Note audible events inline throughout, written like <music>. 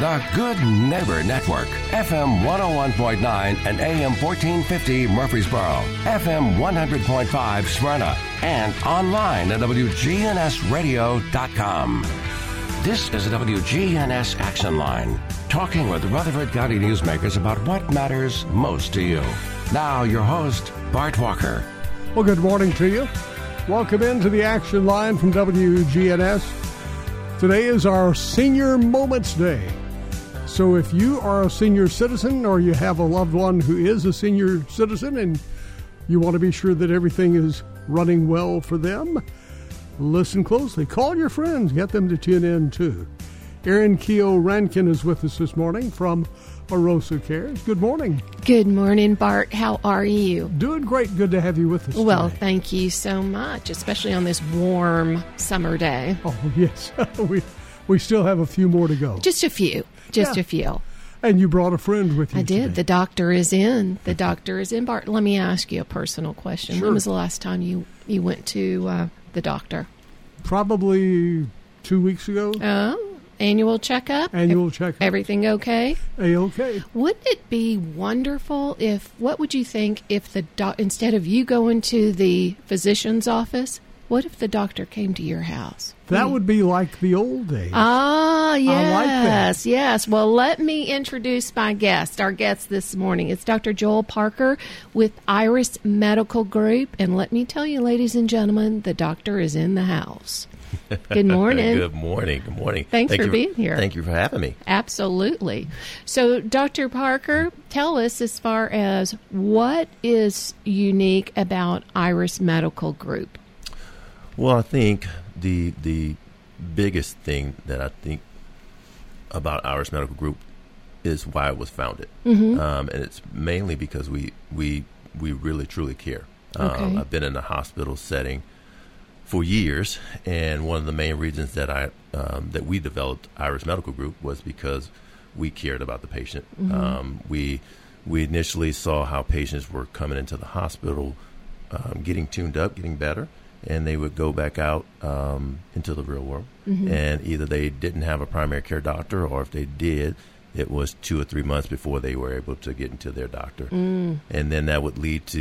The Good Neighbor Network, FM 101.9 and AM 1450 Murfreesboro, FM 100.5 Smyrna, and online at WGNSradio.com. This is the WGNS Action Line, talking with Rutherford County newsmakers about what matters most to you. Now, your host, Bart Walker. Well, good morning to you. Welcome into the Action Line from WGNS. Today is our Senior Moments Day. So if you are a senior citizen or you have a loved one who is a senior citizen and you want to be sure that everything is running well for them, listen closely. Call your friends, get them to tune in too. Erin Keogh Rankin is with us this morning from Arosa Cares. Good morning. Good morning, Bart. How are you? Doing great. Good to have you with us. Well, today. thank you so much, especially on this warm summer day. Oh, <laughs> yes. we, we still have a few more to go. Just a few. Just Yeah. a few. And you brought a friend with you. I did. today. The doctor is in. The doctor is in. Bart, let me ask you a personal question. Sure. When was the last time you, you went to uh, the doctor? Probably two weeks ago. Oh, annual checkup? Annual checkup. Everything okay? A okay. Wouldn't it be wonderful if, what would you think if the doc, instead of you going to the physician's office, what if the doctor came to your house? That would be like the old days. Ah, yes, like that. yes. Well, let me introduce my guest. Our guest this morning is Dr. Joel Parker with Iris Medical Group, and let me tell you, ladies and gentlemen, the doctor is in the house. <laughs> Good morning. Good morning. Good morning. Thanks Thank for you being here. Thank you for having me. Absolutely. So, Dr. Parker, tell us as far as what is unique about Iris Medical Group. Well, I think the the biggest thing that I think about Iris Medical Group is why it was founded, Mm-hmm. um, and it's mainly because we we we really truly care. Um, Okay. I've been in the hospital setting for years, and one of the main reasons that I um, that we developed Iris Medical Group was because we cared about the patient. Um, we we initially saw how patients were coming into the hospital, um, getting tuned up, getting better, and they would go back out um, into the real world, and either they didn't have a primary care doctor, or if they did. It was two or three months before they were able to get into their doctor, and then that would lead to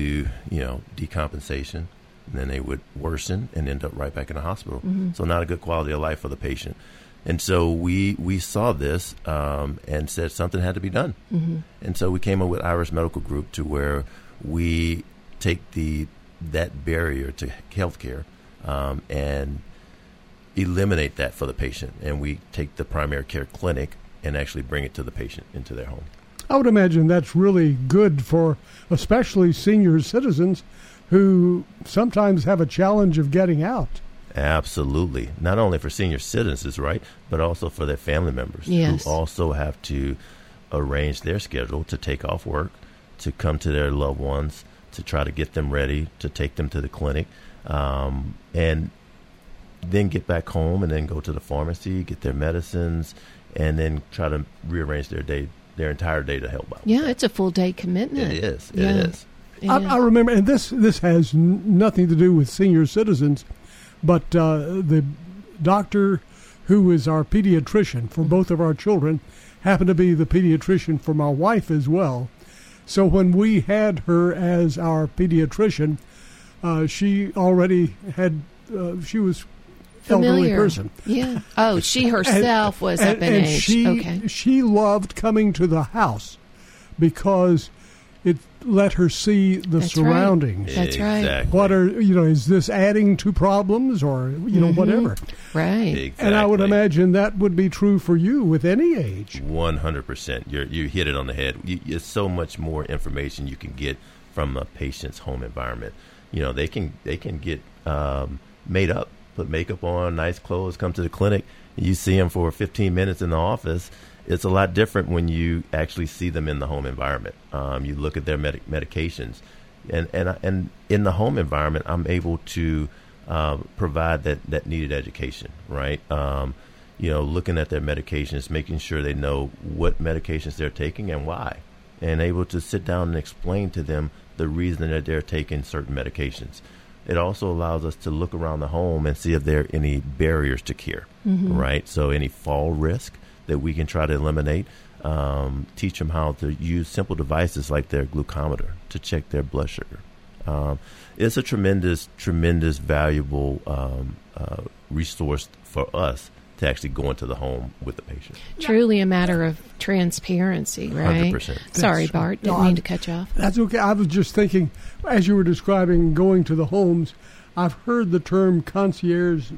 you know decompensation, and then they would worsen and end up right back in the hospital. So not a good quality of life for the patient. And so we we saw this um, and said something had to be done. And so we came up with Iris Medical Group to where we take the that barrier to healthcare um, and eliminate that for the patient. And we take the primary care clinic and actually bring it to the patient into their home. I would imagine that's really good for especially senior citizens who sometimes have a challenge of getting out. Absolutely. Not only for senior citizens, right, but also for their family members Yes. who also have to arrange their schedule to take off work, to come to their loved ones, to try to get them ready, to take them to the clinic, um, and then get back home and then go to the pharmacy, get their medicines, and then try to rearrange their day, their entire day to help out. Yeah, it's a full day commitment. It is. It Yeah. is. It I, is. I remember, and this this has n- nothing to do with senior citizens, but uh, the doctor who is our pediatrician for both of our children happened to be the pediatrician for my wife as well. So when we had her as our pediatrician, uh, she already had uh, she was elderly person. Yeah. Oh, she herself was and, up in and age. She, okay. She loved coming to the house because let her see the That's right. surroundings. That's right. Exactly. What are you know? Is this adding to problems or you know Mhm. whatever? Right. Exactly. And I would imagine that would be true for you with any age. One hundred percent. You you hit it on the head. You, it's so much more information you can get from a patient's home environment. You know, they can they can get um, made up, put makeup on, nice clothes, come to the clinic. You see them for fifteen minutes in the office. It's a lot different when you actually see them in the home environment. Um, you look at their medic- medications, and and and in the home environment, I'm able to um, provide that that needed education. Right. Um, you know, looking at their medications, making sure they know what medications they're taking and why, and able to sit down and explain to them the reason that they're taking certain medications. It also allows us to look around the home and see if there are any barriers to care, right? So, any fall risk that we can try to eliminate. Um, teach them how to use simple devices like their glucometer to check their blood sugar. Um, it's a tremendous, tremendous, valuable um, uh, resource for us to actually go into the home with the patient. Truly a matter of transparency, right? 100%. Sorry, Bart. Didn't mean to cut you off. That's okay. I was just thinking, as you were describing going to the homes, I've heard the term concierge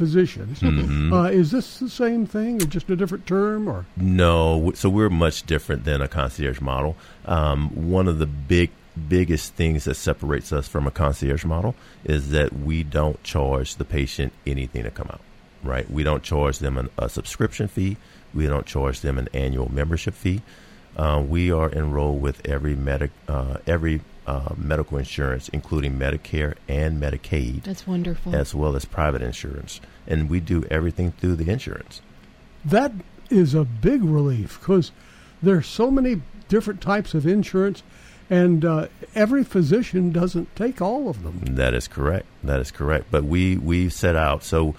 physicians. Mm-hmm. Uh, is this the same thing, or just a different term? Or No, so we're much different than a concierge model. Um, one of the big biggest things that separates us from a concierge model is that we don't charge the patient anything to come out. Right? We don't charge them an, a subscription fee. We don't charge them an annual membership fee. Uh, we are enrolled with every medic uh, every uh, medical insurance, including Medicare and Medicaid, That's wonderful. as well as private insurance, and we do everything through the insurance. that is a big relief because there's so many different types of insurance, and uh, every physician doesn't take all of them. That is correct. That is correct. But we we set out. So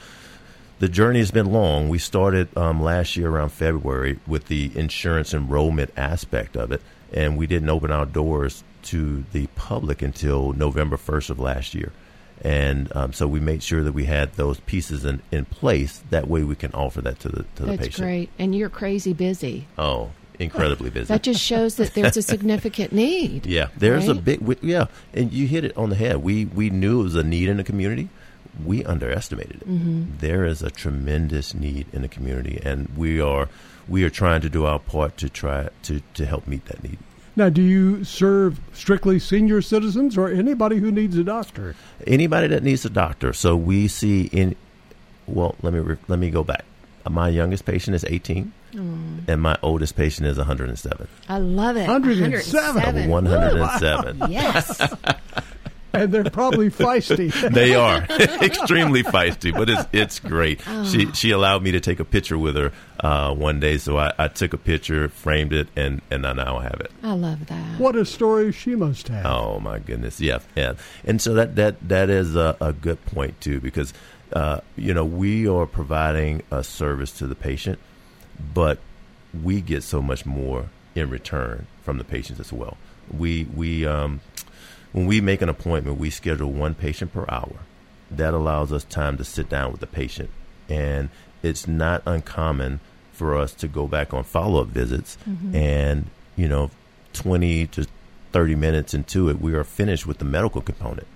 the journey has been long. We started um, last year around February with the insurance enrollment aspect of it, and we didn't open our doors to the public until November first of last year. And um, so we made sure that we had those pieces in, in place. That way, we can offer that to the to the That's patient. great. And you're crazy busy. Oh, incredibly busy. That just shows that there's a significant need. <laughs> Yeah, there's a big we- yeah, and you hit it on the head. We we knew it was a need in the community. We underestimated it. Mm-hmm. There is a tremendous need in the community, and we are we are trying to do our part to try to to help meet that need. Now, do you serve strictly senior citizens or anybody who needs a doctor? Anybody that needs a doctor. So we see in well, let me re, let me go back. My youngest patient is 18, mm. and my oldest patient is 107. I love it. 107. 107. Yes. <laughs> And they're probably feisty. <laughs> they are <laughs> extremely feisty, but it's it's great. She she allowed me to take a picture with her uh, one day, so I, I took a picture, framed it, and and I now have it. I love that. what a story she must have. Oh my goodness, yeah, yeah. And so that that that is a, a good point too, because uh, you know we are providing a service to the patient, but we get so much more in return from the patients as well. We we um, when we make an appointment, we schedule one patient per hour. That allows us time to sit down with the patient, and it's not uncommon for us to go back on follow up visits, mm-hmm. and you know, twenty to thirty minutes into it, we are finished with the medical component,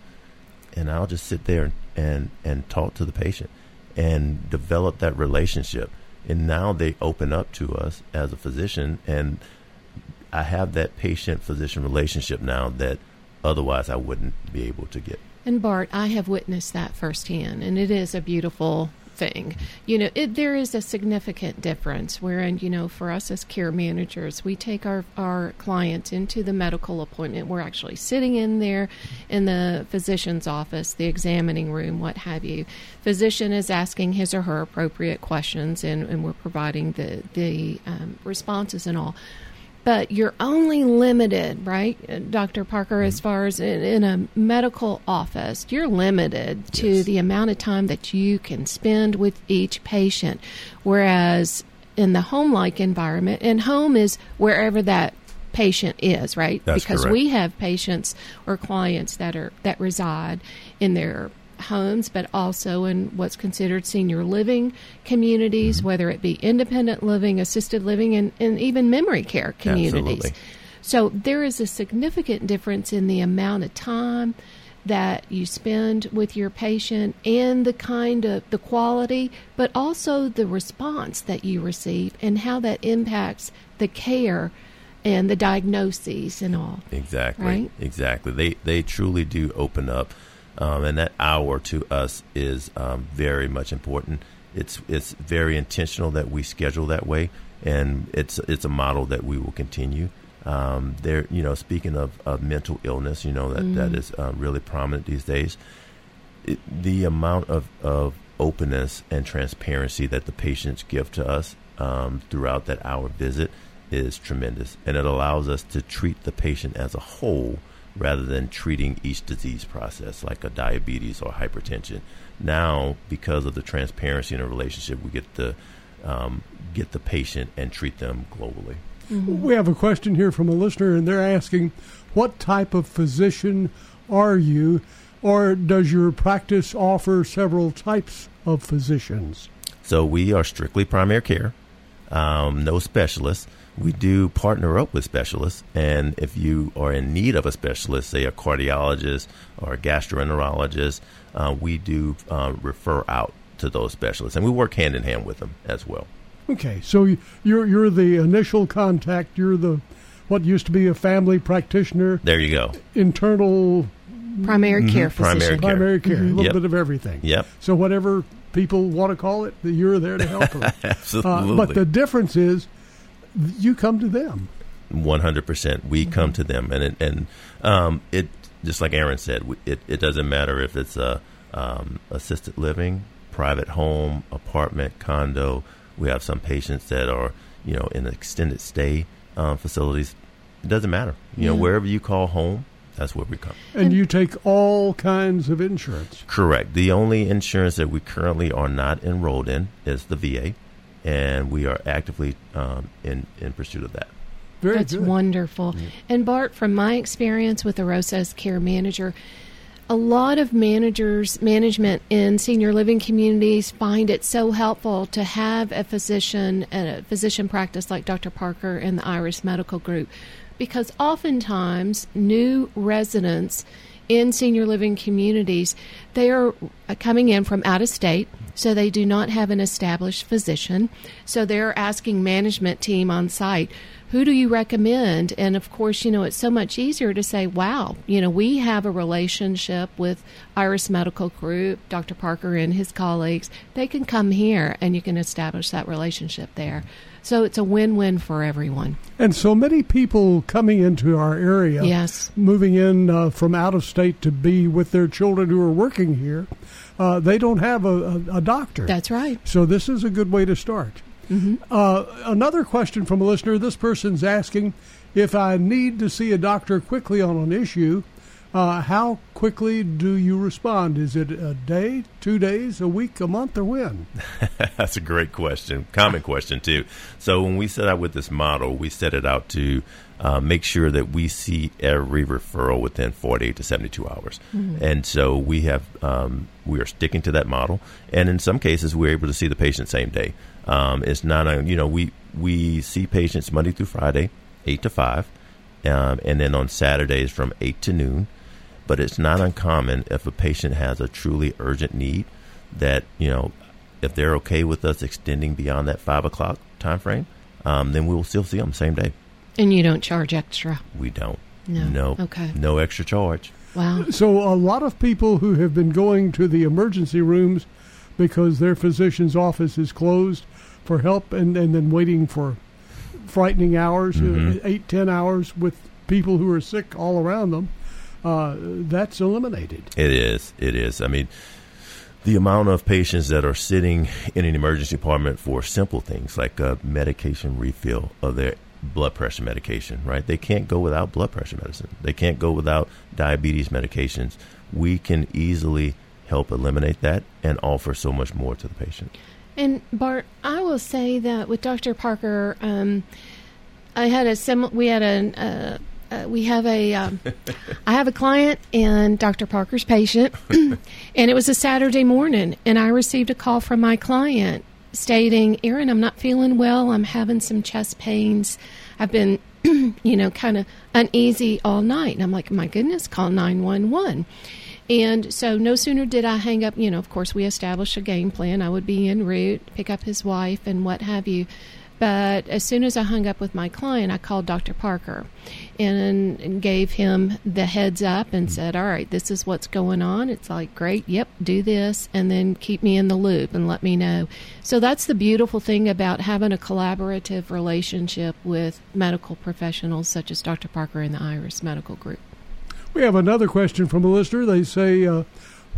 and I'll just sit there and and talk to the patient and develop that relationship, and now they open up to us as a physician, and I have that patient physician relationship now that otherwise I wouldn't be able to get. And Bart, I have witnessed that firsthand, and it is a beautiful thing. You know, it, there is a significant difference wherein, you know, for us as care managers, we take our, our clients into the medical appointment. We're actually sitting in there in the physician's office, the examining room, what have you. Physician is asking his or her appropriate questions, and, and we're providing the, the um, responses and all but you're only limited, right, uh, Dr. Parker, as far as in, in a medical office, you're limited to Yes. the amount of time that you can spend with each patient. Whereas in the home like environment, and home is wherever that patient is, right? That's because correct. we have patients or clients that are that reside in their homes but also in what's considered senior living communities Mm-hmm. whether it be independent living assisted living and, and even memory care communities Absolutely. so there is a significant difference in the amount of time that you spend with your patient and the kind of the quality but also the response that you receive and how that impacts the care and the diagnoses and all Exactly. Right? Exactly. They they truly do open up, um, and that hour to us is um, very much important. It's it's very intentional that we schedule that way, and it's it's a model that we will continue. Um, there, you know, speaking of, of mental illness, you know that that is uh, really prominent these days. It, the amount of, of openness and transparency that the patients give to us um, throughout that hour visit is tremendous, and it allows us to treat the patient as a whole rather than treating each disease process like a diabetes or hypertension. Now, because of the transparency in a relationship, we get to um, get the patient and treat them globally. We have a question here from a listener, and they're asking, "What type of physician are you, or does your practice offer several types of physicians?" So we are strictly primary care, um, no specialists. We do partner up with specialists, and if you are in need of a specialist, say a cardiologist or a gastroenterologist, uh, we do uh, refer out to those specialists, and we work hand in hand with them as well. Okay, so you're you're the initial contact. You're the what used to be a family practitioner, There you go. internal Primary care Mm-hmm. Primary physician. care. primary care, a little Yep. bit of everything. Yep, So whatever people want to call it, you're there to help them. <laughs> Uh, absolutely. but the difference is, you come to them. One hundred percent. We come to them, and it, and um, it just like Erin said, it it doesn't matter if it's a um, assisted living, private home, apartment, condo. We have some patients that are you know in extended stay um, facilities. It doesn't matter. You know wherever you call home, that's where we come. And you take all kinds of insurance. Correct. The only insurance that we currently are not enrolled in is the VA, and we are actively um, in in pursuit of that. Very That's good. wonderful. And Bart, from my experience with the Arosa as care manager, a lot of managers, management in senior living communities find it so helpful to have a physician, and a physician practice like Dr. Parker and the Iris Medical Group, because oftentimes new residents in senior living communities, they are uh, coming in from out of state, so they do not have an established physician. So they're asking management team on site, who do you recommend? And of course, you know, it's so much easier to say, wow, you know, we have a relationship with Iris Medical Group, Dr. Parker and his colleagues. They can come here and you can establish that relationship there. So it's a win win for everyone. And so many people coming into our area, Yes. moving in uh, from out of state to be with their children who are working here, uh, they don't have a, a, a doctor. That's right. So this is a good way to start. Uh, another question from a listener. This person's asking if I need to see a doctor quickly on an issue. Uh, how quickly do you respond? Is it a day, two days, a week, a month, or when? <laughs> That's a great question. Common question, too. So, when we set out with this model, we set it out to uh, make sure that we see every referral within 48 to 72 hours. And so, we have um, we are sticking to that model. And in some cases, we're able to see the patient same day. Um, it's not, a, you know, we, we see patients Monday through Friday, 8 to 5, um, and then on Saturdays from 8 to noon but it's not uncommon if a patient has a truly urgent need that you know if they're okay with us extending beyond that five o'clock time frame um, then we will still see them same day And you don't charge extra. we don't No. no Okay. no extra charge Wow. So a lot of people who have been going to the emergency rooms because their physician's office is closed for help and, and then waiting for frightening hours, Mhm. uh, eight, ten hours with people who are sick all around them, uh, that's eliminated. It is. It is. I mean, the amount of patients that are sitting in an emergency department for simple things like a medication refill of their blood pressure medication, right? They can't go without blood pressure medicine. They can't go without diabetes medications. We can easily help eliminate that and offer so much more to the patient. And Bart, I will say that with Dr. Parker, um, I had a sim. We had a. Uh, uh, we have a. Um, I have a client and Dr. Parker's patient, <clears throat> and it was a Saturday morning, and I received a call from my client stating, "Erin, I'm not feeling well. I'm having some chest pains. I've been, <clears throat> you know, kind of uneasy all night." And I'm like, "My goodness, call 911." And so, no sooner did I hang up, you know, of course, we established a game plan. I would be en route, pick up his wife, and what have you. But as soon as I hung up with my client, I called Dr. Parker and, gave him the heads up and said, All right, this is what's going on. It's like, Great, yep, do this, and then keep me in the loop and let me know. So that's the beautiful thing about having a collaborative relationship with medical professionals such as Dr. Parker and the Iris Medical Group. We have another question from a listener. They say, uh,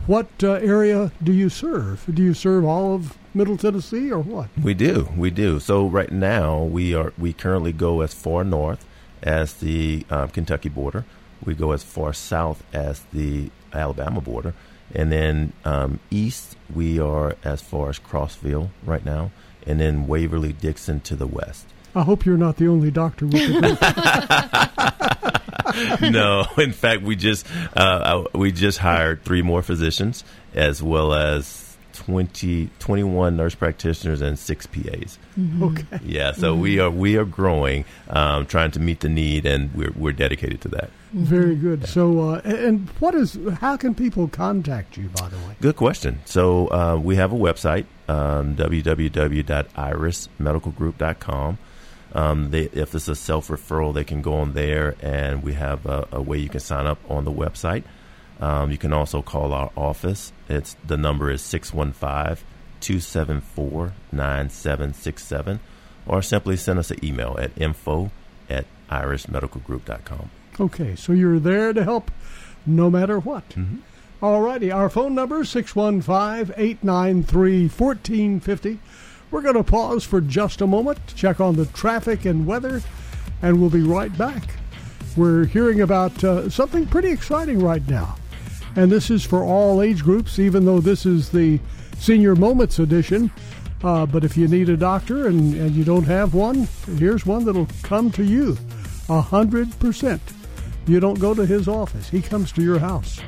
"What uh, area do you serve? Do you serve all of Middle Tennessee or what?" We do, we do. So right now we are we currently go as far north as the um, Kentucky border. We go as far south as the Alabama border, and then um, east we are as far as Crossville right now, and then Waverly Dickson to the west. I hope you're not the only doctor with the <laughs> <laughs> no, in fact, we just uh, we just hired three more physicians as well as 20, 21 nurse practitioners and six PAs. Mm-hmm. Okay. Yeah, so mm-hmm. we are we are growing, um, trying to meet the need, and we're we're dedicated to that. Very good. Yeah. So, uh, and what is? How can people contact you? By the way, good question. So uh, we have a website, um, www.irismedicalgroup.com. Um, they, if it's a self referral, they can go on there, and we have a, a way you can sign up on the website. Um, you can also call our office. It's the number is 615 274 9767 or simply send us an email at info at irismedicalgroup.com. Okay, so you're there to help no matter what. Mm-hmm. All righty, our phone number 615 893 1450. We're going to pause for just a moment to check on the traffic and weather, and we'll be right back. We're hearing about uh, something pretty exciting right now and this is for all age groups, even though this is the Senior Moments edition. Uh, but if you need a doctor and, and you don't have one, here's one that'll come to you a hundred percent. You don't go to his office; he comes to your house.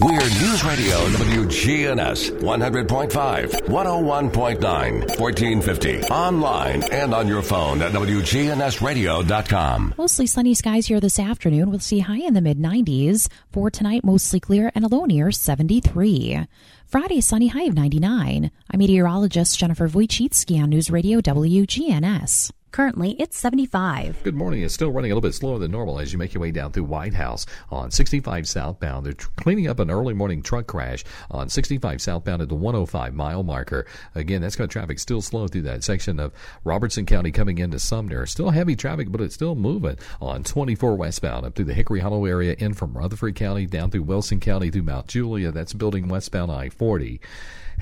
We're News Radio WGNS 100.5, 101.9, 1450. Online and on your phone at WGNSradio.com. Mostly sunny skies here this afternoon. We'll see high in the mid 90s. For tonight, mostly clear and a low near 73. Friday, sunny high of 99. I'm meteorologist Jennifer Wojcicki on News Radio WGNS. Currently, it's 75. Good morning. It's still running a little bit slower than normal as you make your way down through White House on 65 southbound. They're cleaning up an early morning truck crash on 65 southbound at the 105 mile marker. Again, that's got traffic still slow through that section of Robertson County coming into Sumner. Still heavy traffic, but it's still moving on 24 westbound up through the Hickory Hollow area in from Rutherford County down through Wilson County through Mount Juliet. That's building westbound I 40.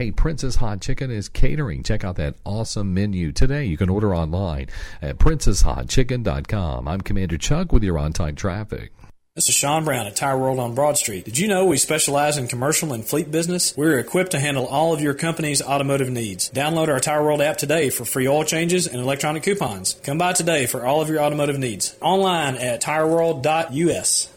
Hey, Prince's Hot Chicken is catering. Check out that awesome menu today. You can order online at princeshotchicken.com. I'm Commander Chuck with your on time traffic. This is Sean Brown at Tire World on Broad Street. Did you know we specialize in commercial and fleet business? We're equipped to handle all of your company's automotive needs. Download our Tire World app today for free oil changes and electronic coupons. Come by today for all of your automotive needs. Online at tireworld.us.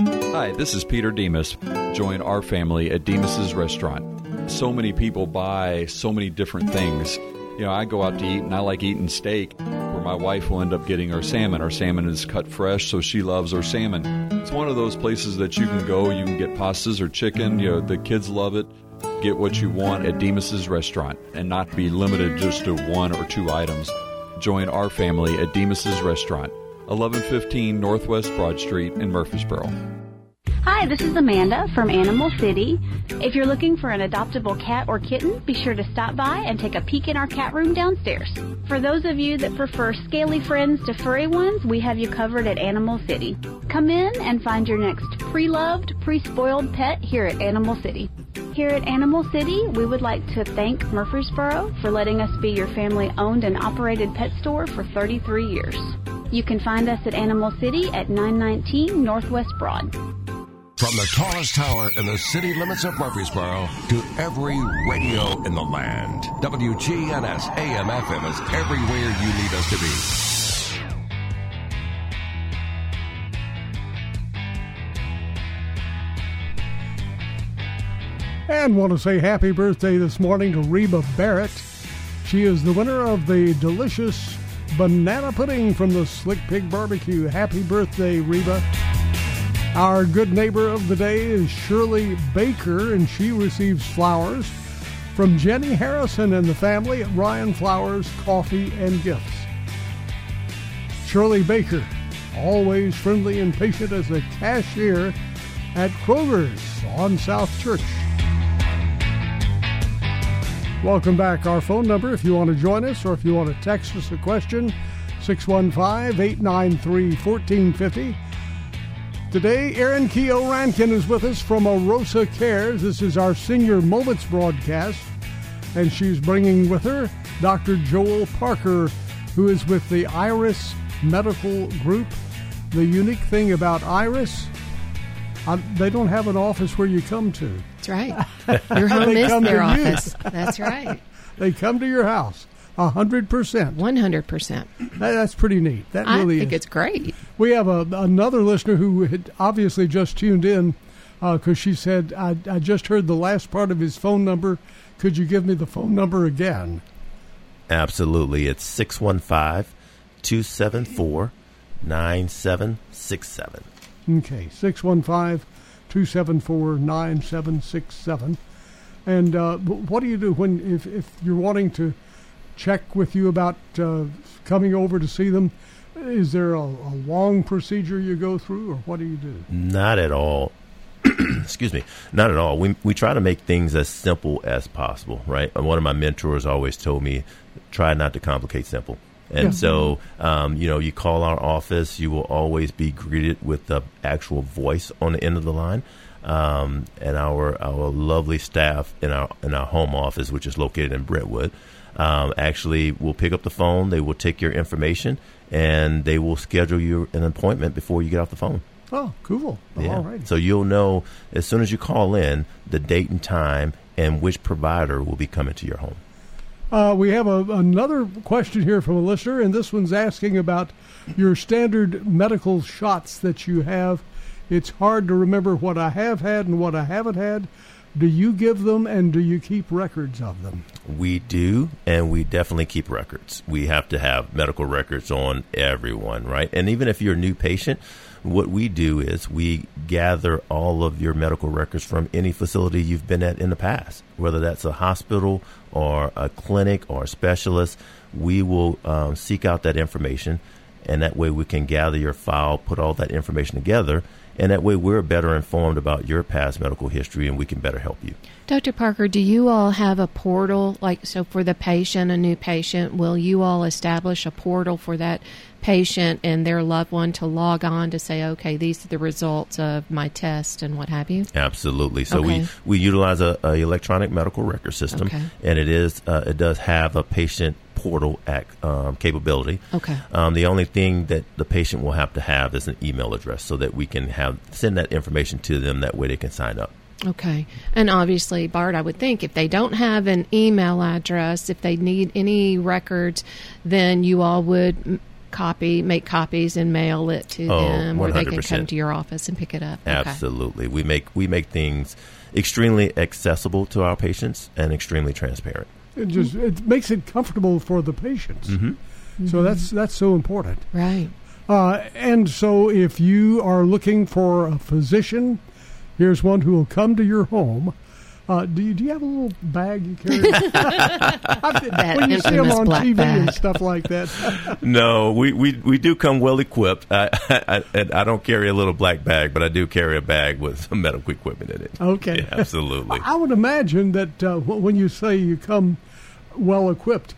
Hi, this is Peter Demos. Join our family at Demos's Restaurant. So many people buy so many different things. You know, I go out to eat and I like eating steak, where my wife will end up getting our salmon. Our salmon is cut fresh, so she loves our salmon. It's one of those places that you can go, you can get pastas or chicken, you know, the kids love it. Get what you want at Demos's Restaurant and not be limited just to one or two items. Join our family at Demos's Restaurant. 1115 Northwest Broad Street in Murfreesboro. Hi, this is Amanda from Animal City. If you're looking for an adoptable cat or kitten, be sure to stop by and take a peek in our cat room downstairs. For those of you that prefer scaly friends to furry ones, we have you covered at Animal City. Come in and find your next pre-loved, pre-spoiled pet here at Animal City. Here at Animal City, we would like to thank Murfreesboro for letting us be your family owned and operated pet store for 33 years. You can find us at Animal City at 919 Northwest Broad. From the tallest tower in the city limits of Murfreesboro to every radio in the land, WGNS AM FM is everywhere you need us to be. And want to say happy birthday this morning to Reba Barrett. She is the winner of the delicious banana pudding from the Slick Pig Barbecue. Happy birthday, Reba. Our good neighbor of the day is Shirley Baker, and she receives flowers from Jenny Harrison and the family at Ryan Flowers Coffee and Gifts. Shirley Baker, always friendly and patient as a cashier at Kroger's on South Church. Welcome back. Our phone number, if you want to join us or if you want to text us a question, 615 893 1450. Today, Erin Keogh Rankin is with us from Arosa Cares. This is our Senior Moments broadcast, and she's bringing with her Dr. Joel Parker, who is with the Iris Medical Group. The unique thing about Iris, uh, they don't have an office where you come to. That's right. <laughs> Your home They is come their to you. office. That's right. <laughs> They come to your house, a hundred percent. One hundred percent. That's pretty neat. That really I think is. it's great. We have a, another listener who had obviously just tuned in because she said, I, I just heard the last part of his phone number. Could you give me the phone number again? Absolutely. It's 615 274 9767. Okay, 615 274 9767. And uh, what do you do when, if, if you're wanting to check with you about uh, coming over to see them? Is there a, a long procedure you go through, or what do you do? Not at all. <clears throat> Excuse me. Not at all. We we try to make things as simple as possible, right? One of my mentors always told me, try not to complicate simple. And Yeah. so, um, you know, you call our office, you will always be greeted with the actual voice on the end of the line. Um, and our our lovely staff in our in our home office, which is located in Brentwood, um, actually will pick up the phone. They will take your information and they will schedule you an appointment before you get off the phone. Oh, cool. Yeah. Right. So you'll know as soon as you call in the date and time and which provider will be coming to your home. Uh, we have a, another question here from a listener, and this one's asking about your standard medical shots that you have. It's hard to remember what I have had and what I haven't had. Do you give them and do you keep records of them? We do, and we definitely keep records. We have to have medical records on everyone, right? And even if you're a new patient, what we do is we gather all of your medical records from any facility you've been at in the past, whether that's a hospital or a clinic or a specialist. We will um, seek out that information, and that way we can gather your file, put all that information together, and that way we're better informed about your past medical history and we can better help you. Dr. Parker, do you all have a portal? Like, so for the patient, a new patient, will you all establish a portal for that patient and their loved one to log on to say, okay, these are the results of my test and what have you? Absolutely. So Okay. we, we utilize a, a electronic medical record system, Okay. and it is uh, it does have a patient portal act, um, capability. Okay. Um, the only thing that the patient will have to have is an email address, so that we can have send that information to them. That way, they can sign up. Okay. And obviously, Bart, I would think if they don't have an email address, if they need any records, then you all would copy, make copies and mail it to Oh, them, or they can come to your office and pick it up. Okay. Absolutely, we make we make things extremely accessible to our patients and extremely transparent. It just it makes it comfortable for the patients. So that's that's so important. Right. Uh, and so, if you are looking for a physician, here's one who will come to your home. Uh, do you do you have a little bag you carry? <laughs> When you see them on TV and stuff like that. <laughs> No, we, we, we do come well equipped. <laughs> I, I, I, don't carry a little black bag, but I do carry a bag with some medical equipment in it. Okay. Yeah, absolutely. I would imagine that uh, when you say you come well equipped,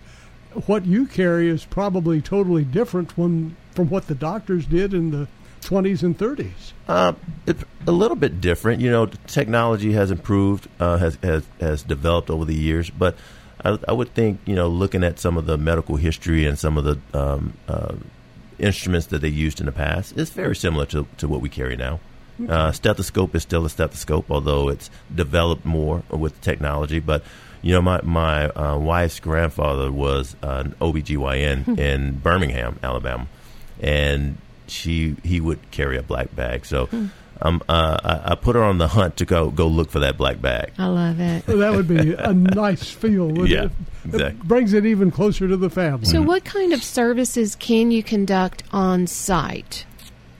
what you carry is probably totally different from from what the doctors did in the 20s and 30s. Uh, it's a little bit different. You know, technology has improved, uh, has, has has developed over the years. But I, I would think, you know, looking at some of the medical history and some of the um, uh, instruments that they used in the past, it's very similar to, to what we carry now. Uh, stethoscope is still a stethoscope, although it's developed more with technology. But you know, my my uh, wife's grandfather was an OBGYN in Birmingham, Alabama, and she he would carry a black bag. So um, uh, I, I put her on the hunt to go go look for that black bag. I love it. That would be <laughs> a nice feel. wouldn't Yeah, it? exactly. It brings it even closer to the family. So, what kind of services can you conduct on site?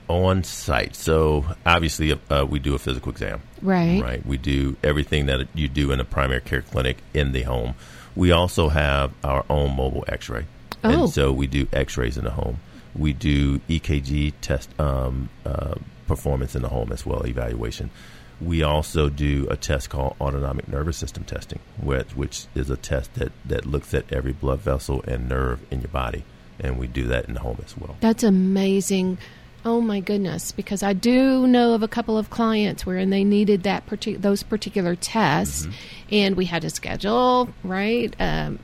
on site. So obviously, uh, we do a physical exam. Right. Right. We do everything that you do in a primary care clinic in the home. We also have our own mobile X-ray, Oh. and so we do X-rays in the home. We do EKG test um, uh, performance in the home as well, evaluation. we also do a test called autonomic nervous system testing, which, which is a test that, that looks at every blood vessel and nerve in your body. And we do that in the home as well. That's amazing. Oh my goodness! Because I do know of a couple of clients where they needed that partic- those particular tests, Mm-hmm. and we had to schedule right um,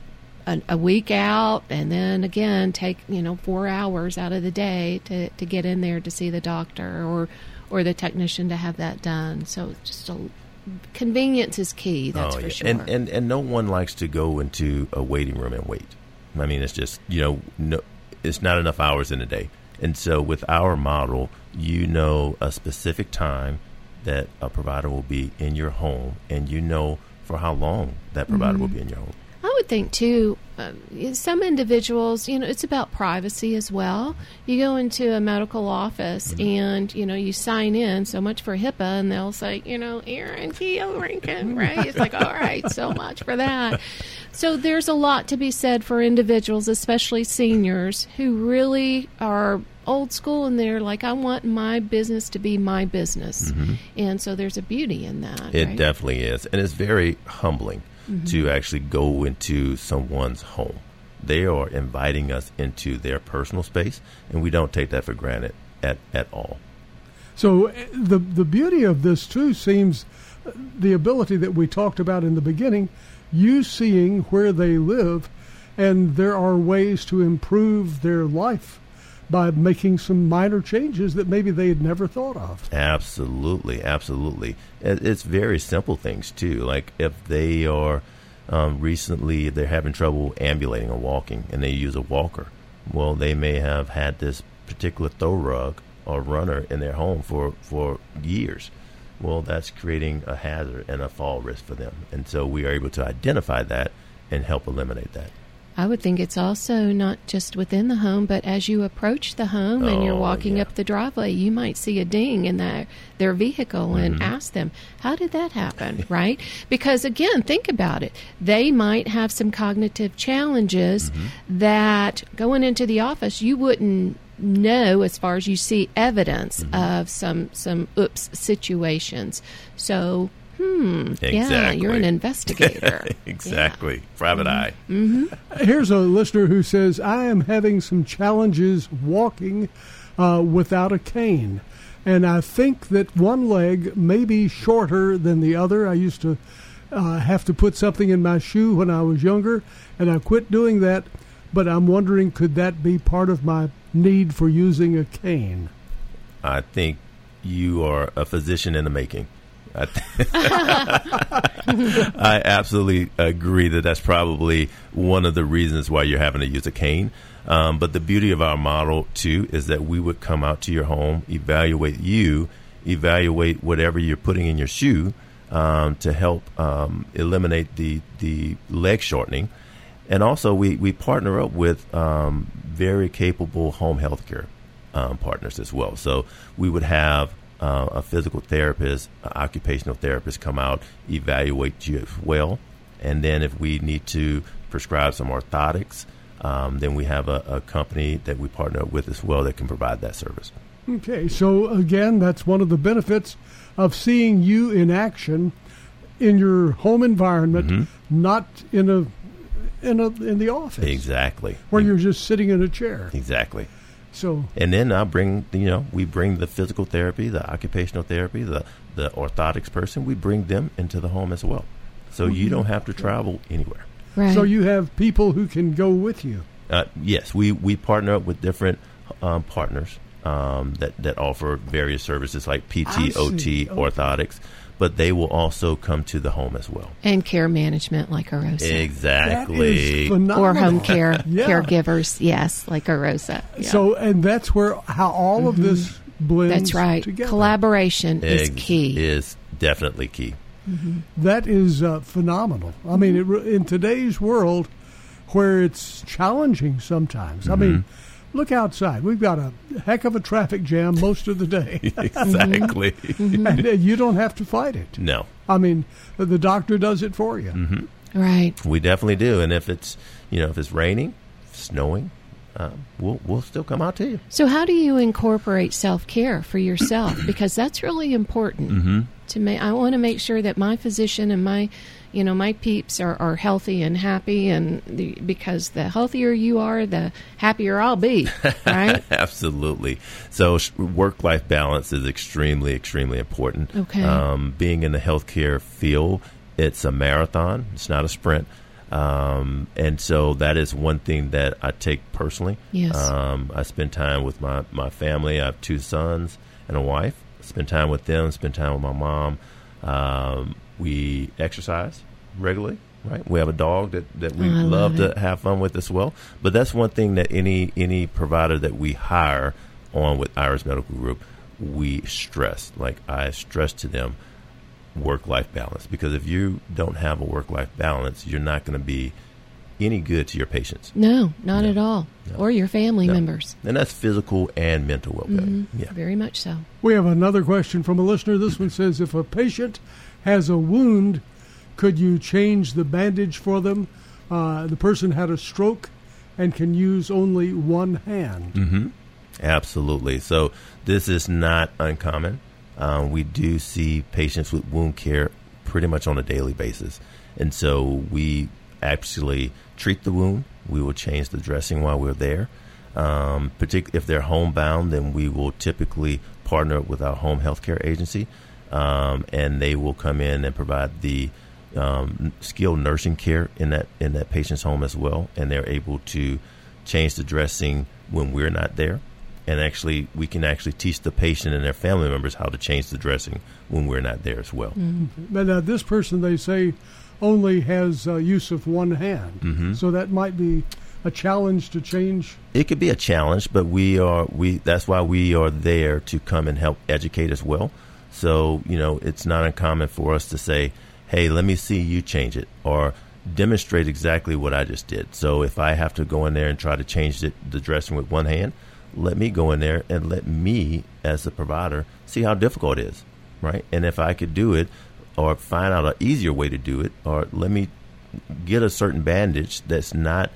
a, a week out, and then again take you know four hours out of the day to, to get in there to see the doctor or or the technician to have that done. So just a convenience is key. That's Oh, for sure. And, and and no one likes to go into a waiting room and wait. I mean, it's just you know, no, it's not enough hours in a day. And so, with our model, you know a specific time that a provider will be in your home, and you know for how long that provider will mm-hmm. be in your home. I would think too. Um, some individuals, you know, it's about privacy as well. You go into a medical office and you know you sign in. So much for HIPAA, and they'll say, you know, Erin Keogh Rankin, right? It's like, all right, so much for that. <laughs> So there's a lot to be said for individuals, especially seniors, who really are old school and they're like, I want my business to be my business, and so there's a beauty in that. It right? definitely is, and it's very humbling to actually go into someone's home. They are inviting us into their personal space, and we don't take that for granted at, at all. So uh, the the beauty of this too seems uh, the ability that we talked about in the beginning, you seeing where they live, and there are ways to improve their life by making some minor changes that maybe they had never thought of. Absolutely, absolutely. It's very simple things too. Like if they are um, recently they're having trouble ambulating or walking, and they use a walker. Well, they may have had this particular throw rug or runner in their home for for years. Well, that's creating a hazard and a fall risk for them, and so we are able to identify that and help eliminate that. I would think it's also not just within the home, but as you approach the home and you're Oh, walking yeah. up the driveway, you might see a ding in their their vehicle Mm-hmm. and ask them, "How did that happen?" <laughs> right? Because again, think about it. They might have some cognitive challenges Mm-hmm. that going into the office you wouldn't know as far as you see evidence Mm-hmm. of some some oops situations. So, hmm, yeah, you're an investigator. <laughs> exactly, private eye. Here's a listener who says, I am having some challenges walking uh, without a cane. And I think that one leg may be shorter than the other. I used to uh, have to put something in my shoe when I was younger, and I quit doing that. But I'm wondering, could that be part of my need for using a cane? I think you are a physician in the making. <laughs> I, absolutely agree that that's probably one of the reasons why you're having to use a cane. Um, but the beauty of our model, too, is that we would come out to your home, evaluate you, evaluate whatever you're putting in your shoe um, to help um, eliminate the, the leg shortening. And also, we, we partner up with um, very capable home health care um, partners as well. So we would have uh, a physical therapist, an occupational therapist come out, evaluate you as well. And then if we need to prescribe some orthotics, um, then we have a, a company that we partner up with as well that can provide that service. Okay, so again, that's one of the benefits of seeing you in action in your home environment, not in a in a in the office Exactly. where you're just sitting in a chair. Exactly. So And then I bring, you know, we bring the physical therapy, the occupational therapy, the, the orthotics person, we bring them into the home as well. So you don't have to travel anywhere. Right. so you have people who can go with you. Uh, yes, we, we partner up with different um, partners um, that, that offer various services like PT, OT, Okay. orthotics, but they will also come to the home as well. and care management like Arosa. That is Exactly. or home care <laughs> Yeah. caregivers, yes, like Arosa. Yeah. So and that's where how all of this mm-hmm. blends. that's right. Together. Collaboration is key. Is definitely key. Mm-hmm. That is uh, phenomenal. I mean, mm-hmm. it, in today's world, where it's challenging sometimes. I mean, look outside. We've got a heck of a traffic jam most of the day, <laughs> exactly. and uh, you don't have to fight it. No, I mean, the- the doctor does it for you. right. we definitely do. And if it's, you know, if it's raining, snowing, uh, we'll we'll still come out to you. So, how do you incorporate self care for yourself? because that's really important. Mm-hmm. To me, I want to make sure that my physician and my, you know, my peeps are, are healthy and happy, and the, because the healthier you are, the happier I'll be. <laughs> Right? Absolutely. So, work life balance is extremely, extremely important. Okay. Um, being in the healthcare field, it's a marathon. It's not a sprint. Um, and so that is one thing that I take personally. Yes. Um, I spend time with my, my family. I have two sons and a wife. Spend time with them. Spend time with my mom. Um, we exercise regularly. Right. We have a dog that, that we Oh, love, love to have fun with as well. But that's one thing that any any provider that we hire on with Iris Medical Group, we stress. Like I stress to them work life balance because if you don't have a work life balance, you're not going to be any good to your patients. No, not at all. No. Or your family No. members. And that's physical and mental well being. Mm-hmm. Yeah. Very much so. We have another question from a listener. This one says If a patient has a wound, could you change the bandage for them? Uh, the person had a stroke and can use only one hand. hmm Absolutely. So this is not uncommon. Um, we do see patients with wound care pretty much on a daily basis, and so we actually treat the wound. We will change the dressing while we're there. Um, particularly if they're homebound, then we will typically partner with our home health care agency, um, and they will come in and provide the um, skilled nursing care in that in that patient's home as well, and they're able to change the dressing when we're not there. And actually, we can actually teach the patient and their family members how to change the dressing when we're not there as well. But uh, this person, they say, only has uh, use of one hand. Mhm. So that might be a challenge to change. It could be a challenge, but we are we. That's why we are there to come and help educate as well. So you know, it's not uncommon for us to say, "Hey, let me see you change it," or demonstrate exactly what I just did. So if I have to go in there and try to change it, the dressing with one hand, let me go in there and let me, as the provider, see how difficult it is, right? And if I could do it, or find out an easier way to do it, or let me get a certain bandage that's not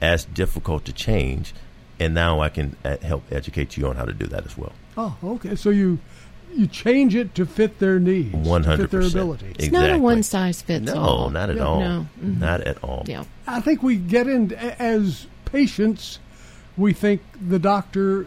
as difficult to change, and now I can uh, help educate you on how to do that as well. Oh, okay. So you you change it to fit their needs, One to hundred fit their percent. ability. It's not a one size fits all. No, all. not at Yeah, all. No. Mhm. Not at all. Yeah. I think we get in as patients. We think the doctor,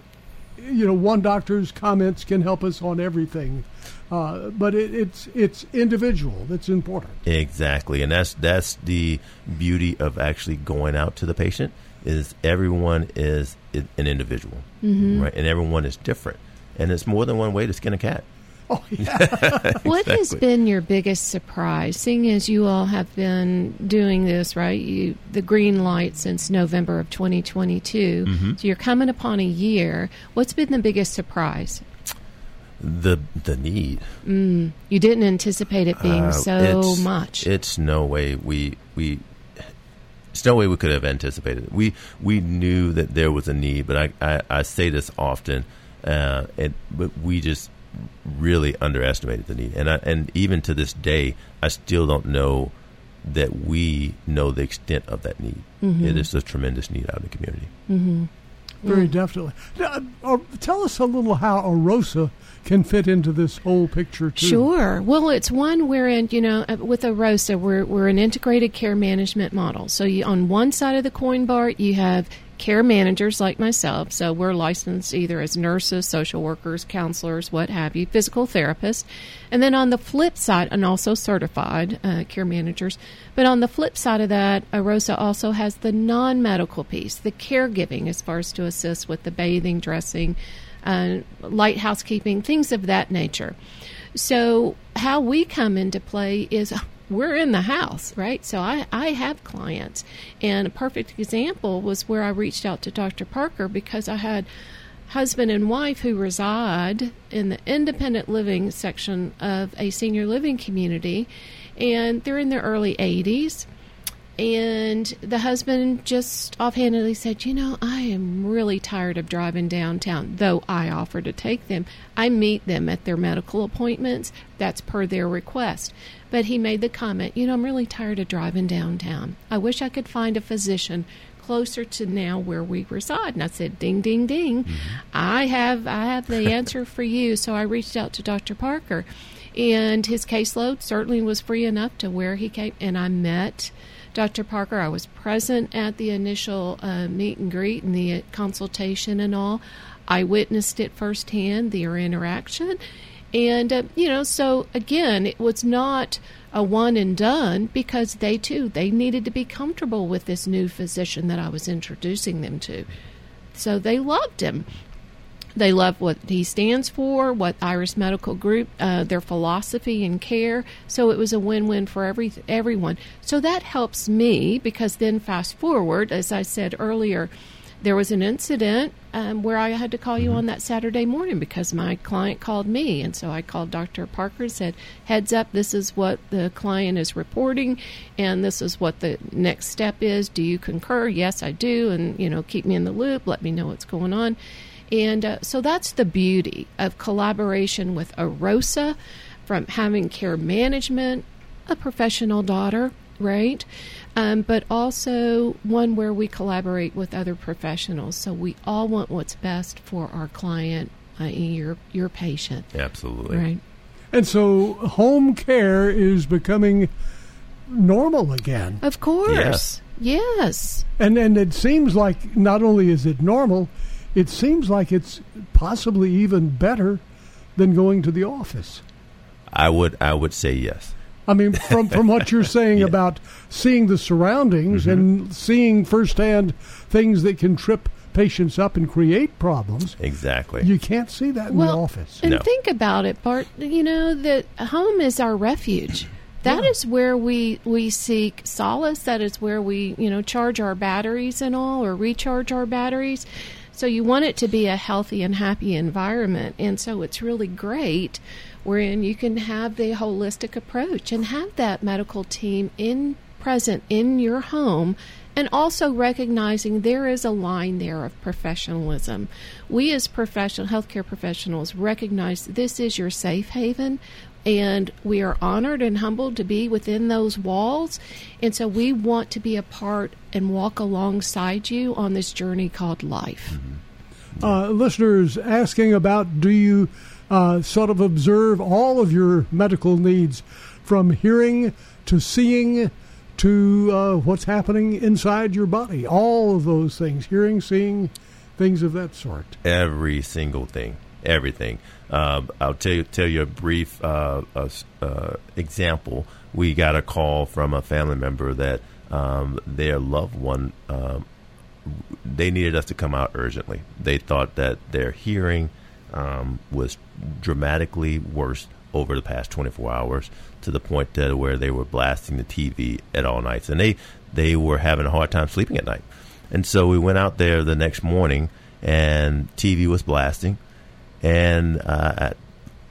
you know, one doctor's comments can help us on everything, uh, but it, it's it's individual that's important. Exactly, and that's that's the beauty of actually going out to the patient is everyone is an individual, Mhm. right? And everyone is different, and it's more than one way to skin a cat. Oh yeah. <laughs> What has been your biggest surprise, seeing as you all have been doing this, right? You the green light since November of 2022. Mhm. So you're coming upon a year. What's been the biggest surprise? The the need. Mm, you didn't anticipate it being Uh, so it's- much. It's no way we we. It's no way we could have anticipated it. We we knew that there was a need, but I I, I say this often, uh, and but we just really underestimated the need, and I, and even to this day, I still don't know that we know the extent of that need. Mhm. It is a tremendous need out in the community. hmm Very definitely. Now, uh, tell us a little how Arosa can fit into this whole picture too. Sure. Well, it's one wherein, you know, uh, with AROSA, we're, we're an integrated care management model. So you, on one side of the coin bar, you have care managers like myself. So we're licensed either as nurses, social workers, counselors, what have you, physical therapists. And then on the flip side, and also certified uh, care managers. But on the flip side of that, AROSA also has the non medical piece, the caregiving, as far as to assist with the bathing, dressing, uh, light housekeeping, things of that nature. So, how we come into play is we're in the house, right? So, I, I have clients. And a perfect example was where I reached out to Dr. Parker because I had husband and wife who reside in the independent living section of a senior living community, and they're in their early 80s. And the husband just offhandedly said, You know, I am really tired of driving downtown, though I offer to take them. I meet them at their medical appointments. That's per their request. But he made the comment, You know, I'm really tired of driving downtown. I wish I could find a physician closer to now where we reside. And I said, "Ding, ding, ding! Mm-hmm. I have I have the <laughs> answer for you." So I reached out to Dr. Parker, and his caseload certainly was free enough to where he came, and I met. Dr. Parker, I was present at the initial uh, meet and greet and the consultation and all. I witnessed it firsthand, their interaction. And, uh, you know, so again, it was not a one and done because they too, they needed to be comfortable with this new physician that I was introducing them to. So they loved him. They love what he stands for, what Iris Medical Group, uh, their philosophy and care. So it was a win-win for every everyone. So that helps me because then fast forward, as I said earlier, there was an incident um, where I had to call you on that Saturday morning because my client called me, and so I called Dr. Parker and said, "Heads up, this is what the client is reporting, and this is what the next step is. Do you concur? Yes, I do, and you know, keep me in the loop. Let me know what's going on." And uh, so that's the beauty of collaboration with AROSA, from having care management, a professional daughter, right? Um, but also one where we collaborate with other professionals. So we all want what's best for our client, i.e., your your patient. Absolutely. Right. And so home care is becoming normal again. Of course. Yes. And and it seems like not only is it normal, it seems like it's possibly even better than going to the office. I would I would say yes. I mean, from from what you're <laughs> saying about seeing the surroundings Mm-hmm. and seeing firsthand things that can trip patients up and create problems, Exactly. you can't see that in well, the office. And No. think about it, Bart. You know that home is our refuge. That is where we we seek solace. That is where we you know charge our batteries and all, or recharge our batteries. So you want it to be a healthy and happy environment, and so it's really great wherein you can have the holistic approach and have that medical team in present in your home and also recognizing there is a line there of professionalism. We as professional healthcare professionals recognize this is your safe haven and we are honored and humbled to be within those walls. And so we want to be a part and walk alongside you on this journey called life. uh, listeners asking about do you uh, sort of observe all of your medical needs? From hearing to seeing to uh, what's happening inside your body. All of those things. Hearing seeing things of that sort. Every single thing, everything. Um, I'll tell you tell you a brief uh, uh, uh, example. We got a call from a family member that um, their loved one um, they needed us to come out urgently. They thought that their hearing um, was dramatically worse over the past 24 hours to the point that where they were blasting the TV at all nights, and they they were having a hard time sleeping at night. And so we went out there the next morning, and TV was blasting, and uh, I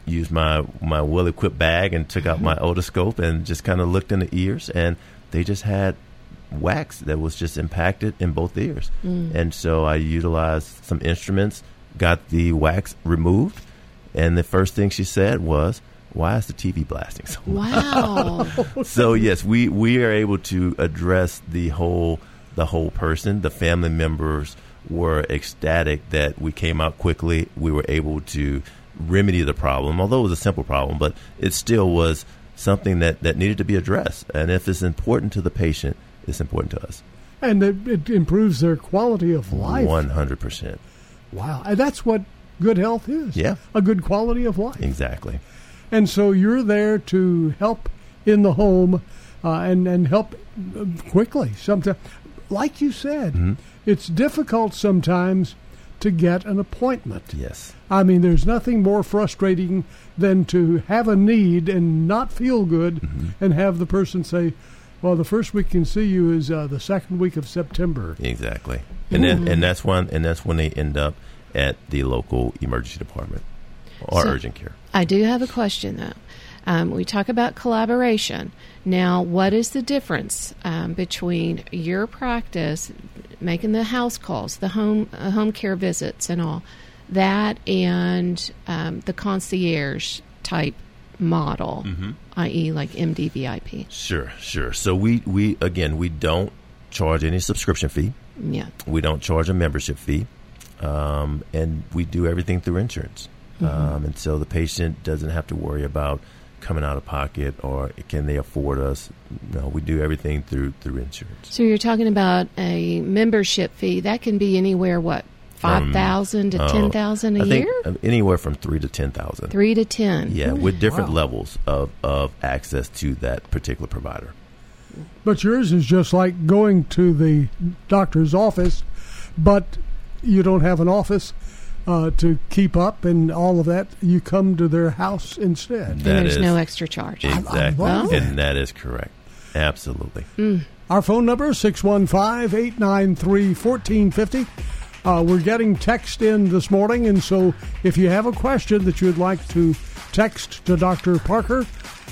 used my my well equipped bag and took out my otoscope and just kind of looked in the ears, and they just had wax that was just impacted in both ears. And so I utilized some instruments, got the wax removed, and the first thing she said was, "Why is the TV blasting so much?" Wow. <laughs> so yes, we we are able to address the whole the whole person. The family members were ecstatic that we came out quickly. We were able to remedy the problem, although it was a simple problem, but it still was something that, that needed to be addressed. And if it's important to the patient, it's important to us. and it, it improves their quality of life One hundred percent. wow and that's what good health is Yeah. a good quality of life Exactly. And so you're there to help in the home uh, and and help quickly. Sometimes, like you said, Mm-hmm. it's difficult sometimes to get an appointment. Yes. I mean, there's nothing more frustrating than to have a need and not feel good, Mm-hmm. and have the person say, "Well, the first we can see you is uh, the second week of September." Exactly. And then and that's when and that's when they end up at the local emergency department or So- urgent care. I do have a question though. Um, we talk about collaboration. Now, what is the difference um, between your practice, making the house calls, the home uh, home care visits, and all that, and um, the concierge type model, i.e., like MDVIP? Sure, sure. So we we again we don't charge any subscription fee. Yeah. We don't charge a membership fee, um, and we do everything through insurance. Mhm. Um, and so the patient doesn't have to worry about coming out of pocket or can they afford us. No, we do everything through through insurance. So you're talking about a membership fee that can be anywhere what five thousand to uh, ten thousand a I year, anywhere from three to ten thousand. three to ten. Yeah, with different Wow. levels of, of access to that particular provider. But yours is just like going to the doctor's office, but you don't have an office uh, to keep up and all of that. You come to their house instead. and there's is- no extra charge. Exactly. love that. and that is correct. Absolutely. Our phone number is 615-893-1450. Uh, we're getting text in this morning, and so if you have a question that you'd like to text to Dr. Parker,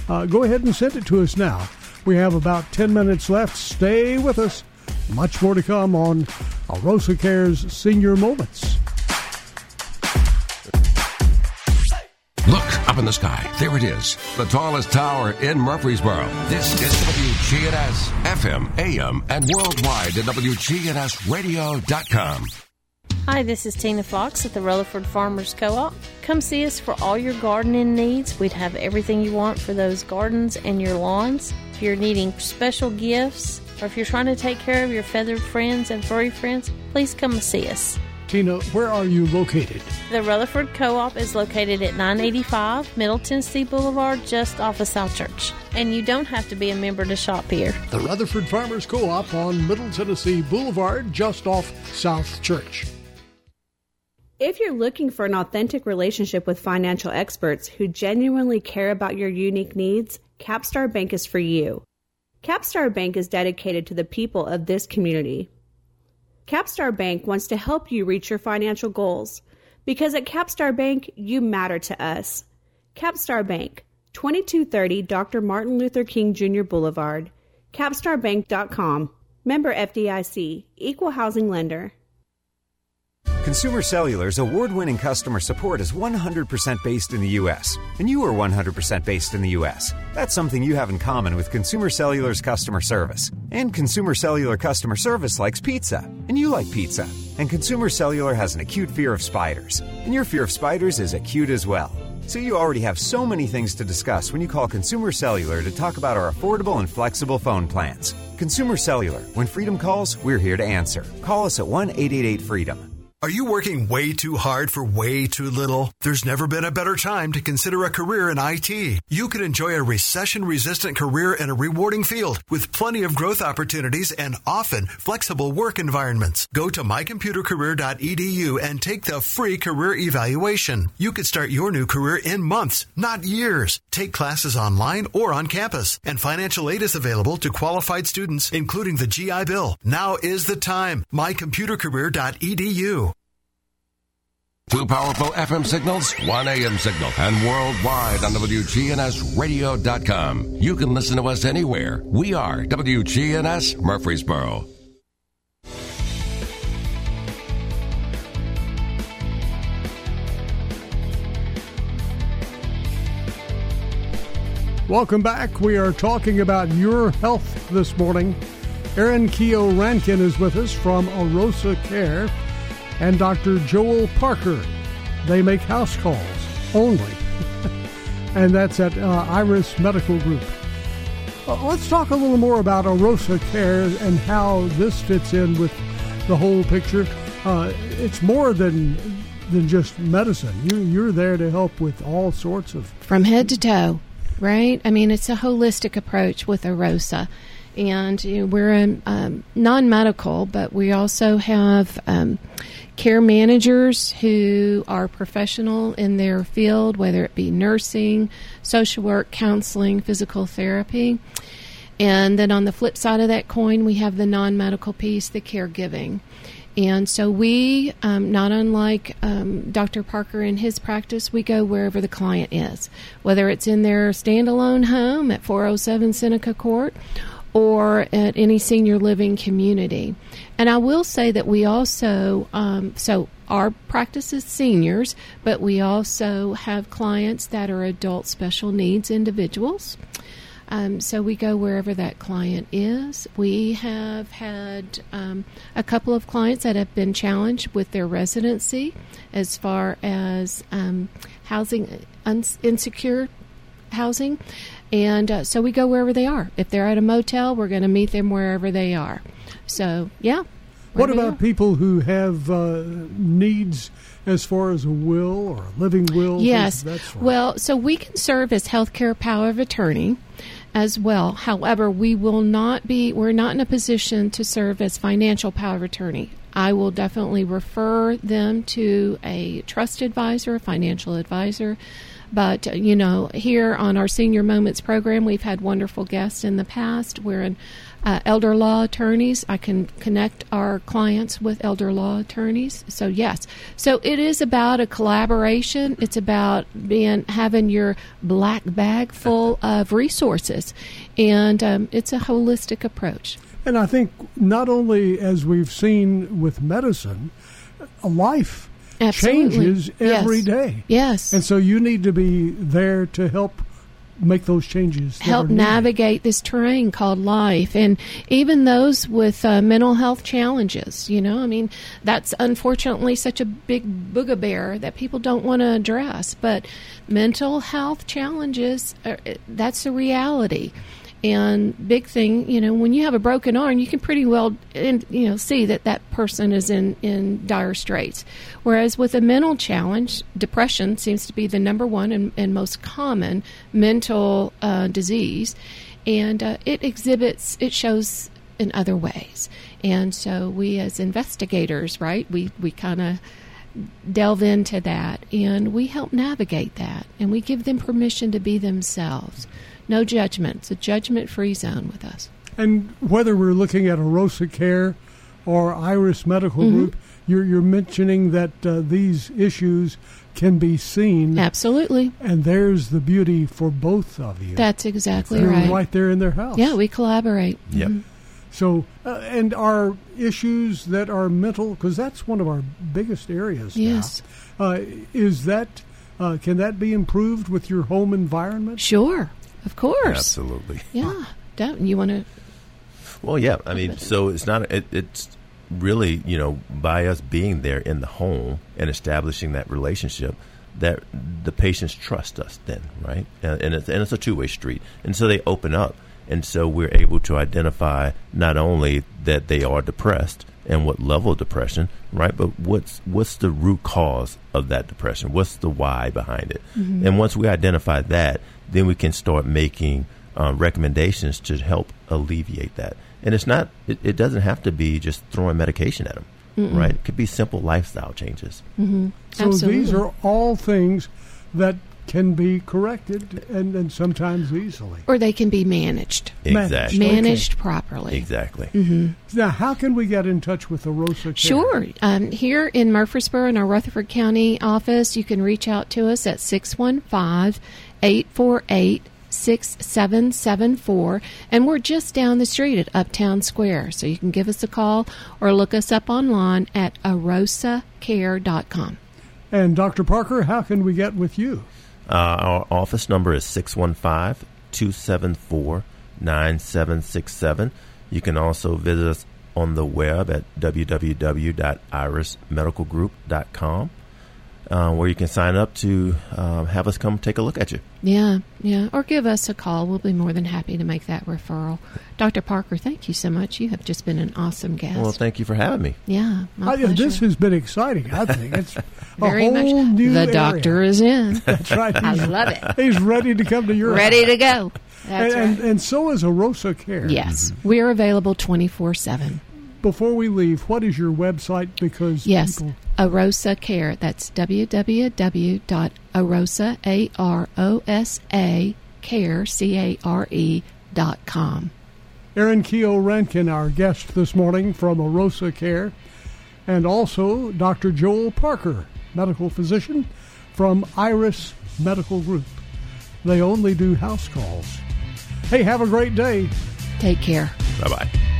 uh, go ahead and send it to us now. We have about 10 minutes left. Stay with us. Much more to come on Arosa Care's Senior Moments. Look up in the sky. There it is. The tallest tower in Murfreesboro. This is WGNS FM, AM, and worldwide at WGNSradio.com. Hi, this is Tina Fox at the Rutherford Farmers Co-op. Come see us for all your gardening needs. We'd have everything you want for those gardens and your lawns. If you're needing special gifts or if you're trying to take care of your feathered friends and furry friends, please come see us. Tina, where are you located? The Rutherford Co-op is located at 985 Middle Tennessee Boulevard just off of South Church. And you don't have to be a member to shop here. The Rutherford Farmers Co-op on Middle Tennessee Boulevard, just off South Church. If you're looking for an authentic relationship with financial experts who genuinely care about your unique needs, Capstar Bank is for you. Capstar Bank is dedicated to the people of this community. Capstar Bank wants to help you reach your financial goals because at Capstar Bank, you matter to us. Capstar Bank, 2230 Dr. Martin Luther King Jr. Boulevard, capstarbank.com. Member FDIC, Equal Housing Lender. Consumer Cellular's award winning customer support is 100% based in the U.S., and you are 100% based in the U.S. That's something you have in common with Consumer Cellular's customer service. And Consumer Cellular customer service likes pizza, and you like pizza. And Consumer Cellular has an acute fear of spiders, and your fear of spiders is acute as well. So you already have so many things to discuss when you call Consumer Cellular to talk about our affordable and flexible phone plans. Consumer Cellular, when freedom calls, we're here to answer. Call us at 1 888 freedom. Are you working way too hard for way too little? There's never been a better time to consider a career in IT. You could enjoy a recession resistant career in a rewarding field with plenty of growth opportunities and often flexible work environments. Go to mycomputercareer.edu and take the free career evaluation. You could start your new career in months, not years. Take classes online or on campus, and financial aid is available to qualified students, including the GI Bill. Now is the time. mycomputercareer.edu. Two powerful FM signals, one AM signal, and worldwide on WGNSradio.com. You can listen to us anywhere. We are WGNS Murfreesboro. Welcome back. We are talking about your health this morning. Erin Keogh Rankin is with us from Arosa Care and Dr. Joel Parker. They make house calls only, <laughs> and that's at uh, Iris Medical Group. Uh, let's talk a little more about Arosa Care and how this fits in with the whole picture. Uh, it's more than than just medicine. You, you're there to help with all sorts of from head to toe, right? I mean, it's a holistic approach with Arosa. And you know, we're a um, non medical, but we also have um, care managers who are professional in their field, whether it be nursing, social work, counseling, physical therapy. And then on the flip side of that coin, we have the non medical piece, the caregiving. And so we, um, not unlike um, Dr. Parker in his practice, we go wherever the client is, whether it's in their standalone home at 407 Seneca Court or at any senior living community. And I will say that we also, um, so our practice is seniors, but we also have clients that are adult special needs individuals. um, so we go wherever that client is. We have had um, a couple of clients that have been challenged with their residency as far as um, housing uns- insecure housing. And uh, so we go wherever they are. If they're at a motel, we're going to meet them wherever they are. So, yeah. What about people who have uh, needs as far as a will or a living will? Yes. Well, so we can serve as healthcare power of attorney as well. However, we will not be, we're not in a position to serve as financial power of attorney. I will definitely refer them to a trust advisor, a financial advisor. But, you know, here on our Senior Moments program, we've had wonderful guests in the past. We're in uh, elder law attorneys. I can connect our clients with elder law attorneys. So yes, so it is about a collaboration. It's about being having your black bag full of resources, and um, it's a holistic approach. And I think not only as we've seen with medicine, a life Absolutely. changes every Yes. day. Yes. And so you need to be there to help make those changes. help navigate this terrain called life and even those with uh, mental health challenges you know i mean that's unfortunately such a big boogabear that people don't want to address but mental health challenges are, that's a reality and big thing you know when you have a broken arm you can pretty well in, you know see that that person is in in dire straits. Whereas with a mental challenge depression seems to be the number one and, and most common mental uh, disease. And uh, it exhibits it shows in other ways. And so we as investigators right we we kind of delve into that. And we help navigate that. And we give them permission to be themselves no judgment it's a judgment free zone with us And whether we're looking at Arosa Care or Iris Medical Mhm. Group, you're, you're mentioning that uh, these issues can be seen. Absolutely. And there's the beauty for both of you. that's exactly You're right right there in their house. yeah we collaborate Yep. Mhm. So, uh, and our issues that are mental, because that's one of our biggest areas. now. Yes. Uh, is that uh, can that be improved with your home environment? Sure, of course. Absolutely. yeah don't you want to Well, yeah. I mean, so it's not. It, it's really you know by us being there in the home and establishing that relationship that the patients trust us then, right? And, and it's and it's a two way street, and so they open up, and so we're able to identify not only that they are depressed and what level of depression, right? But what's what's the root cause of that depression? What's the why behind it? Mhm. And once we identify that, then we can start making uh, recommendations to help alleviate that. And it's not, it, it doesn't have to be just throwing medication at them, Mm-mm. right? It could be simple lifestyle changes. Mm-hmm. So these are all things that can be corrected and, and sometimes easily. or they can be managed Exactly. managed Okay. properly Exactly. hmm Now, how can we get in touch with Arosa Care? Sure. Um, here in Murfreesboro, in our Rutherford County office, you can reach out to us at 615 848 6774. And we're just down the street at Uptown Square. So you can give us a call or look us up online at arosacare.com. And Dr. Parker, how can we get with you? Uh, our office number is 615 274 9767. You can also visit us on the web at www.irismedicalgroup.com, uh, where you can sign up to um, have us come take a look at you. Yeah, yeah. Or give us a call. We'll be more than happy to make that referral. Dr. Parker, thank you so much. You have just been an awesome guest. Well, thank you for having me. yeah, my I- pleasure. this has been exciting. I think it's <laughs> Very a much. whole new The area. doctor is in. <laughs> That's right. I love it. He's ready to come to your Ready house. to go. That's and, and, right. and so is Arosa Care. Yes, we're available 24 7. Before we leave, what is your website? Because Yes, people, Arosa Care. That's www.arosa, A-R-O-S-A, care, C-A-R-E, dot com. Erin Keogh Rankin, our guest this morning from Arosa Care, and also Dr. Joel Parker, medical physician from Iris Medical Group. They only do house calls. Hey, have a great day. Take care. Bye bye.